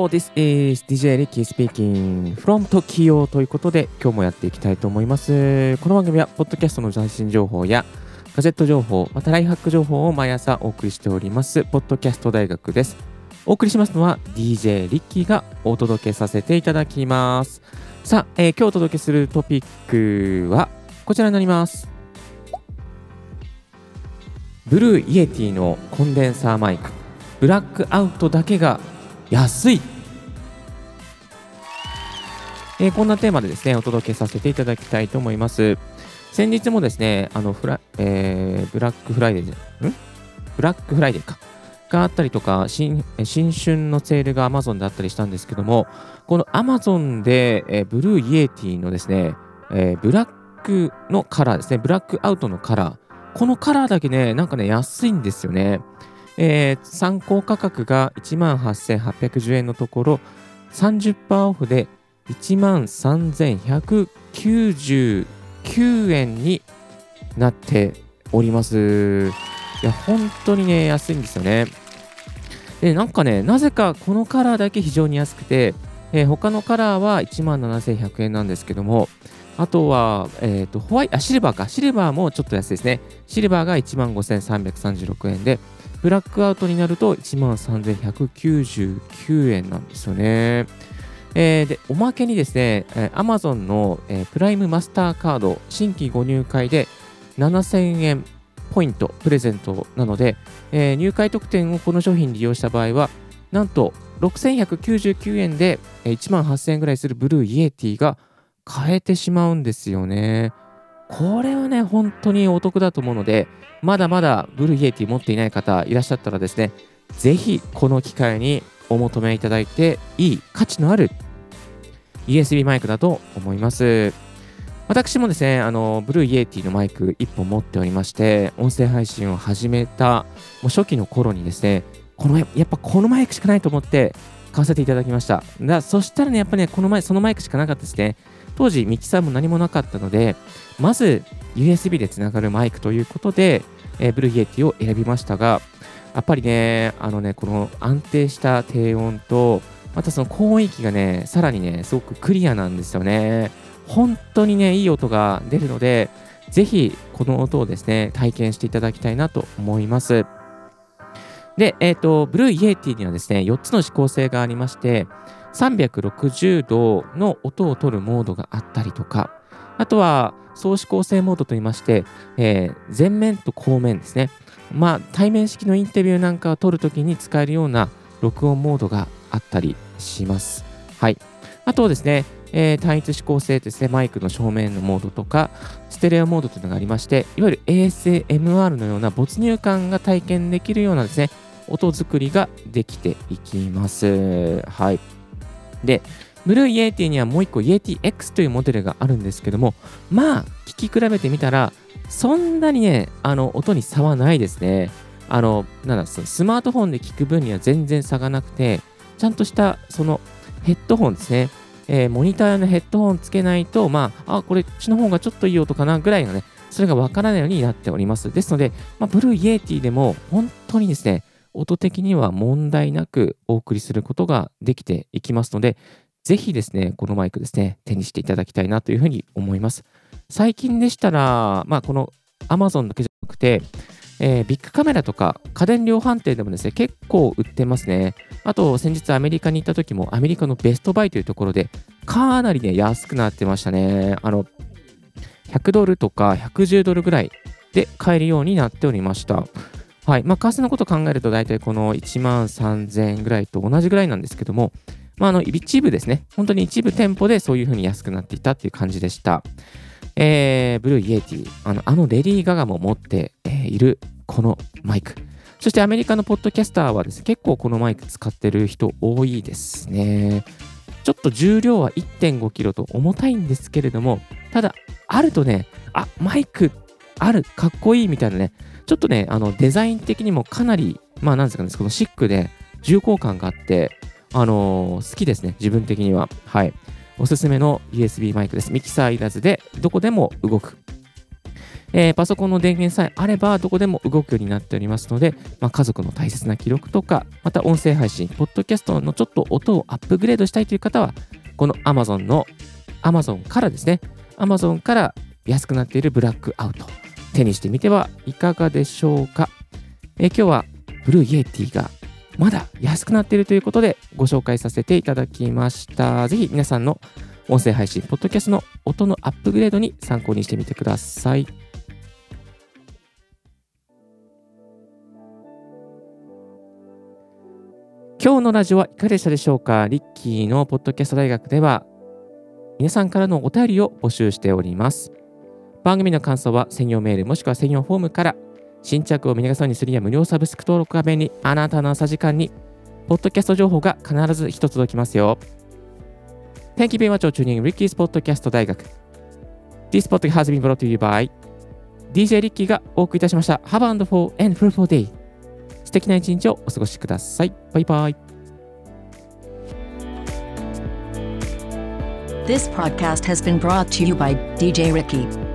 Hello, this is DJ Ricky speaking from Tokyo ということで今日もやっていきたいと思います。この番組はポッドキャストの最新情報やガジェット情報、またライフハック情報を毎朝お送りしております、ポッドキャスト大学です。お送りしますのは DJ リッキーがお届けさせていただきます。さあ、えー、今日お届けするトピックはこちらになります。ブルーイエティのコンデンサーマイク、ブラックアウトだけが安い、えー、こんなテーマでですねお届けさせていただきたいと思います。先日もですねあのフラ、えー、ブラックフライデーん？ブラックフライデーか。があったりとか新新春のセールが Amazon であったりしたんですけどもこの Amazon で、えー、ブルーイエティのですね、えー、ブラックのカラーですねブラックアウトのカラー。このカラーだけねなんかね安いんですよね。えー、参考価格が1万8810円のところ30%オフで1万3199円になっております。いや、本当にね、安いんですよね。で、なんかね、なぜかこのカラーだけ非常に安くて、えー、他のカラーは1万7100円なんですけども、あとは、えーと、ホワイあシルバーか、シルバーもちょっと安いですね。シルバーが1万5336円で、ブラックアウトになると1万3199円なんですよね。えー、で、おまけにですね、えー、Amazon の、えー、プライムマスターカード新規ご入会で7000円ポイントプレゼントなので、えー、入会特典をこの商品利用した場合は、なんと6199円で1万8000円ぐらいするブルーイエティが買えてしまうんですよね。これはね、本当にお得だと思うので、まだまだブルーイエティ持っていない方いらっしゃったらですね、ぜひこの機会にお求めいただいていい価値のある USB マイクだと思います。私もですね、あの、ブルーイエティのマイク1本持っておりまして、音声配信を始めたもう初期の頃にですね、このやっぱこのマイクしかないと思って買わせていただきました。だそしたらね、やっぱね、この前、そのマイクしかなかったですね。当時ミキサーも何もなかったので、まず USB でつながるマイクということで、えー、ブルーイエティを選びましたが、やっぱりね、あのね、この安定した低音と、またその高音域がね、さらにね、すごくクリアなんですよね。本当にね、いい音が出るので、ぜひこの音をですね、体験していただきたいなと思います。で、えっ、ー、と、ブルーイエティにはですね、4つの指向性がありまして、360度の音を取るモードがあったりとか、あとは双指向性モードといいまして、えー、前面と後面ですね。まあ、対面式のインタビューなんかを取るときに使えるような録音モードがあったりします。はい。あとですね、えー、単一指向性ですね、マイクの正面のモードとか、ステレオモードというのがありまして、いわゆる ASMR のような没入感が体験できるようなですね、音作りができていきます。はい。で、 Blue Yeti にはもう一個イエティ X というモデルがあるんですけども、まあ、聞き比べてみたら、そんなにね、あの、音に差はないですね。あの、なんだ、スマートフォンで聞く分には全然差がなくて、ちゃんとしたそのヘッドホンですね。えー、モニターのヘッドホンつけないと、まあ、あ、これ、こっちの方がちょっといい音かなぐらいのね、それがわからないようになっております。ですので、まあ、 Blue Yeti でも本当にですね、音的には問題なくお送りすることができていきますので、ぜひですね、このマイクですね、手にしていただきたいなというふうに思います。最近でしたら、まあ、この Amazon だけじゃなくて、えー、ビックカメラとか家電量販店でもですね、結構売ってますね。あと、先日アメリカに行った時も、アメリカのベストバイというところで、かなりね、安くなってましたね。あの、100ドルとか110ドルぐらいで買えるようになっておりました。はい。まあ、為替のことを考えると、大体この1万3000円ぐらいと同じぐらいなんですけども、まあ、あの一部ですね、本当に一部店舗でそういうふうに安くなっていたっていう感じでした。えー、 Blue Yeti、あのあのレディー・ガガも持って、いるこのマイク。そしてアメリカのポッドキャスターはですね、結構このマイク使ってる人多いですね。ちょっと重量は 1.5kg と重たいんですけれども、ただ、あるとね、あ、マイクある、かっこいいみたいなね、ちょっとね、あのデザイン的にもかなり、まあなんですかね、このシックで重厚感があって、あのー、好きですね、自分的には。はい。おすすめの USB マイクです。ミキサーいらずでどこでも動く。えー、パソコンの電源さえあればどこでも動くようになっておりますので、まあ、家族の大切な記録とか、また音声配信、ポッドキャストのちょっと音をアップグレードしたいという方は、この Amazon の Amazon からですね、Amazon から安くなっているブラックアウト、手にしてみてはいかがでしょうか。え、今日は Blue Yeti がまだ安くなっているということでご紹介させていただきました。ぜひ皆さんの音声配信、ポッドキャストの音のアップグレードに参考にしてみてください。今日のラジオはいかがでしたでしょうか？リッキーのポッドキャスト大学では皆さんからのお便りを募集しております。番組の感想は専用メールもしくは専用フォームから新着を見逃さにするや無料サブスク登録画面にあなたの朝時間にポッドキャスト情報が必ず一つ届きますよ。Thank you very much for tuning Ricky's Podcast 大学。This podcast has been brought to you by DJ リッキーがお送りいたしました。Have a wonderful and fruitful day. 素敵な一日をお過ごしください。バイバイ。This podcast has been brought to you by DJ Ricky.